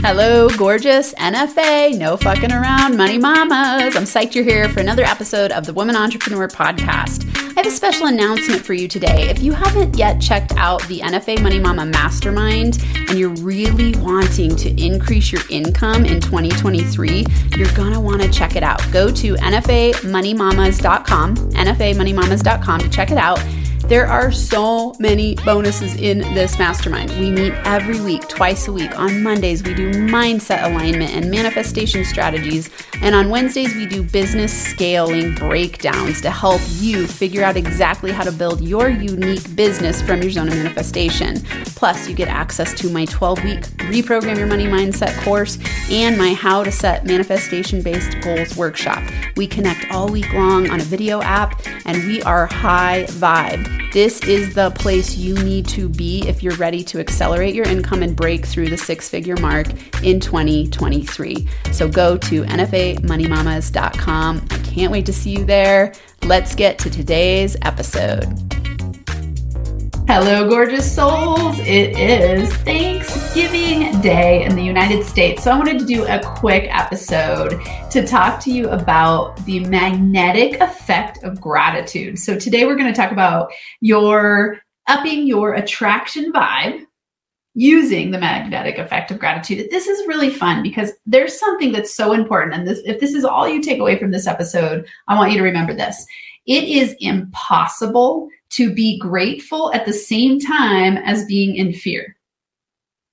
Hello, gorgeous NFA, no fucking around, money mamas. I'm psyched you're here for another episode of the Women Entrepreneur Podcast. I have a special announcement for you today. If you haven't yet checked out the NFA Money Mama Mastermind and you're really wanting to increase your income in 2023, you're gonna wanna check it out. Go to nfamoneymamas.com, nfamoneymamas.com to check it out. There are so many bonuses in this mastermind. We meet every week, twice a week. On Mondays, we do mindset alignment and manifestation strategies. And on Wednesdays, we do business scaling breakdowns to help you figure out exactly how to build your unique business from your zone of manifestation. Plus, you get access to my 12 week Reprogram Your Money Mindset course and my How to Set Manifestation Based Goals workshop. We connect all week long on a video app and we are high vibe. This is the place you need to be if you're ready to accelerate your income and break through the six figure mark in 2023. So go to NFAMoneyMamas.com. I can't wait to see you there. Let's get to today's episode. Hello, gorgeous souls. It is Thanksgiving Day in the United States. So, I wanted to do a quick episode to talk to you about the magnetic effect of gratitude. So, today we're going to talk about your upping your attraction vibe using the magnetic effect of gratitude. This is really fun because there's something that's so important. And this, if this is all you take away from this episode, I want you to remember this. It is impossible to be grateful at the same time as being in fear.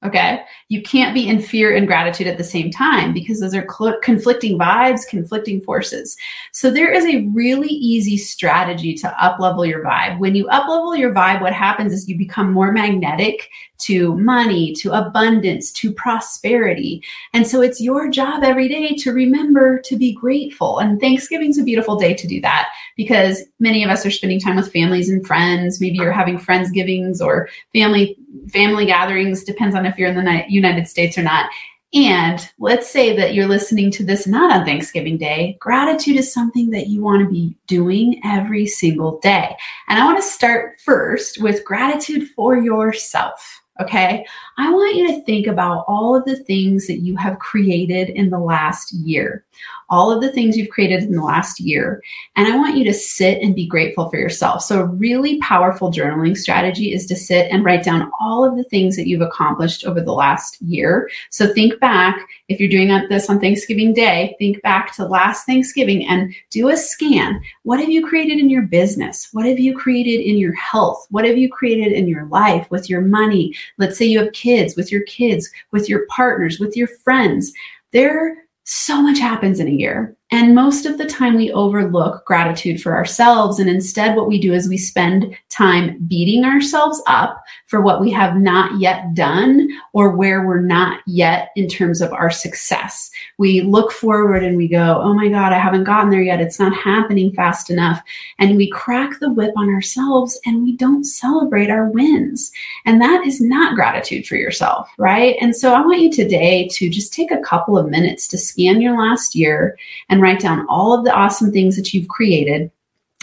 Okay. You can't be in fear and gratitude at the same time because those are cl- conflicting vibes, conflicting forces. So there is a really easy strategy to uplevel your vibe. When you uplevel your vibe, what happens is you become more magnetic to money, to abundance, to prosperity. And so it's your job every day to remember to be grateful. And Thanksgiving's a beautiful day to do that because many of us are spending time with families and friends. Maybe you're having friendsgivings or family family gatherings depends on if you're in the United States or not. And let's say that you're listening to this not on Thanksgiving Day. Gratitude is something that you want to be doing every single day. And I want to start first with gratitude for yourself. Okay. I want you to think about all of the things that you have created in the last year all of the things you've created in the last year. And I want you to sit and be grateful for yourself. So, a really powerful journaling strategy is to sit and write down all of the things that you've accomplished over the last year. So, think back, if you're doing this on Thanksgiving Day, think back to last Thanksgiving and do a scan. What have you created in your business? What have you created in your health? What have you created in your life with your money? Let's say you have kids, with your kids, with your partners, with your friends. There so much happens in a year. And most of the time, we overlook gratitude for ourselves. And instead, what we do is we spend time beating ourselves up for what we have not yet done or where we're not yet in terms of our success. We look forward and we go, Oh my God, I haven't gotten there yet. It's not happening fast enough. And we crack the whip on ourselves and we don't celebrate our wins. And that is not gratitude for yourself, right? And so I want you today to just take a couple of minutes to scan your last year and write down all of the awesome things that you've created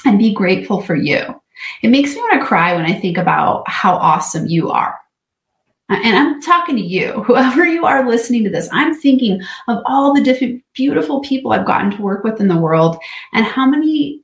and be grateful for you. It makes me want to cry when I think about how awesome you are. Uh, and I'm talking to you, whoever you are listening to this. I'm thinking of all the different beautiful people I've gotten to work with in the world and how many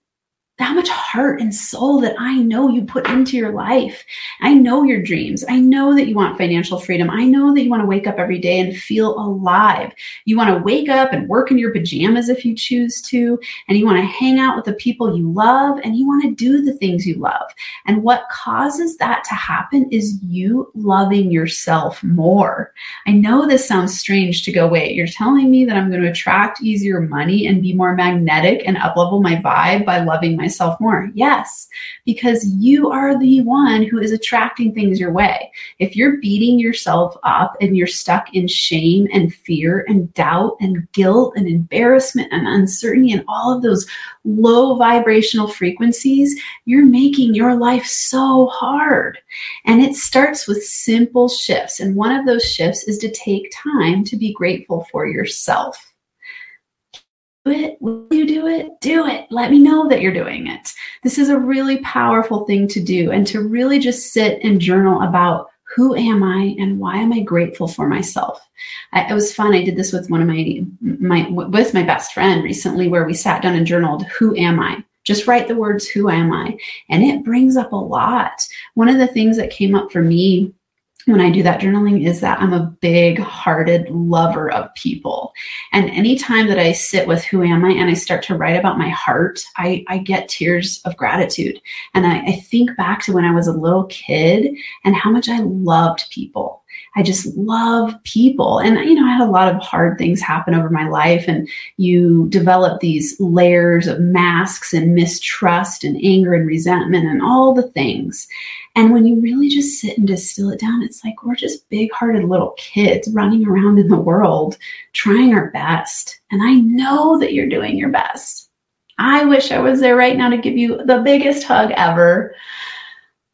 how much heart and soul that I know you put into your life. I know your dreams. I know that you want financial freedom. I know that you want to wake up every day and feel alive. You want to wake up and work in your pajamas if you choose to, and you want to hang out with the people you love, and you want to do the things you love. And what causes that to happen is you loving yourself more. I know this sounds strange to go, wait, you're telling me that I'm going to attract easier money and be more magnetic and uplevel my vibe by loving myself myself more? Yes, because you are the one who is attracting things your way. If you're beating yourself up and you're stuck in shame and fear and doubt and guilt and embarrassment and uncertainty and all of those low vibrational frequencies, you're making your life so hard. And it starts with simple shifts. And one of those shifts is to take time to be grateful for yourself it? Will you do it? Do it. Let me know that you're doing it. This is a really powerful thing to do and to really just sit and journal about who am I and why am I grateful for myself? I, it was fun. I did this with one of my, my, with my best friend recently where we sat down and journaled, who am I? Just write the words, who am I? And it brings up a lot. One of the things that came up for me when I do that journaling is that I'm a big hearted lover of people. And anytime that I sit with who am I and I start to write about my heart, I, I get tears of gratitude. And I, I think back to when I was a little kid and how much I loved people. I just love people. And, you know, I had a lot of hard things happen over my life, and you develop these layers of masks and mistrust and anger and resentment and all the things. And when you really just sit and distill it down, it's like we're just big hearted little kids running around in the world trying our best. And I know that you're doing your best. I wish I was there right now to give you the biggest hug ever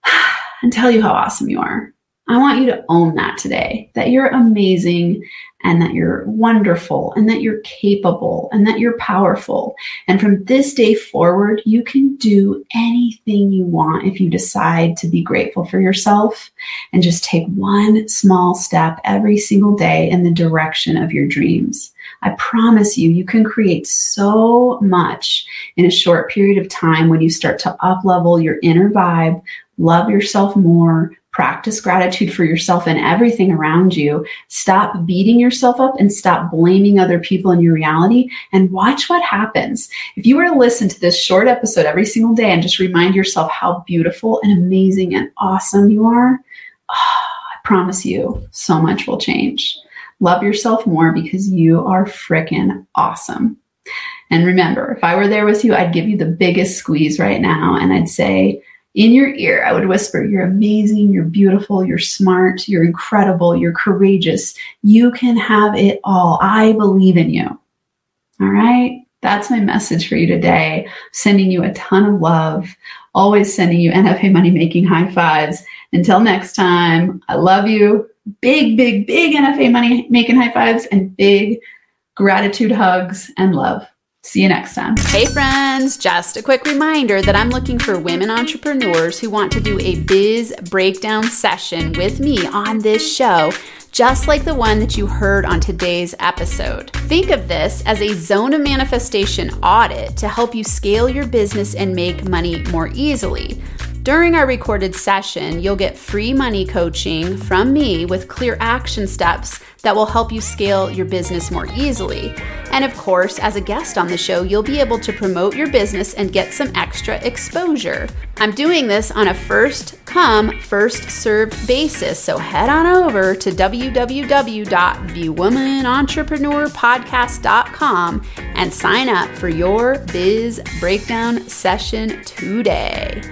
and tell you how awesome you are. I want you to own that today that you're amazing and that you're wonderful and that you're capable and that you're powerful. And from this day forward, you can do anything you want if you decide to be grateful for yourself and just take one small step every single day in the direction of your dreams. I promise you, you can create so much in a short period of time when you start to up level your inner vibe, love yourself more, practice gratitude for yourself and everything around you. Stop beating yourself up and stop blaming other people in your reality and watch what happens. If you were to listen to this short episode every single day and just remind yourself how beautiful and amazing and awesome you are, oh, I promise you so much will change. Love yourself more because you are freaking awesome. And remember, if I were there with you, I'd give you the biggest squeeze right now and I'd say, in your ear, I would whisper, You're amazing, you're beautiful, you're smart, you're incredible, you're courageous. You can have it all. I believe in you. All right. That's my message for you today. Sending you a ton of love, always sending you NFA money making high fives. Until next time, I love you. Big, big, big NFA money making high fives and big gratitude hugs and love. See you next time. Hey, friends, just a quick reminder that I'm looking for women entrepreneurs who want to do a biz breakdown session with me on this show just like the one that you heard on today's episode. Think of this as a zone of manifestation audit to help you scale your business and make money more easily. During our recorded session, you'll get free money coaching from me with clear action steps that will help you scale your business more easily. And of course, as a guest on the show, you'll be able to promote your business and get some extra exposure. I'm doing this on a first come, first served basis. So head on over to www.thewomanentrepreneurpodcast.com and sign up for your biz breakdown session today.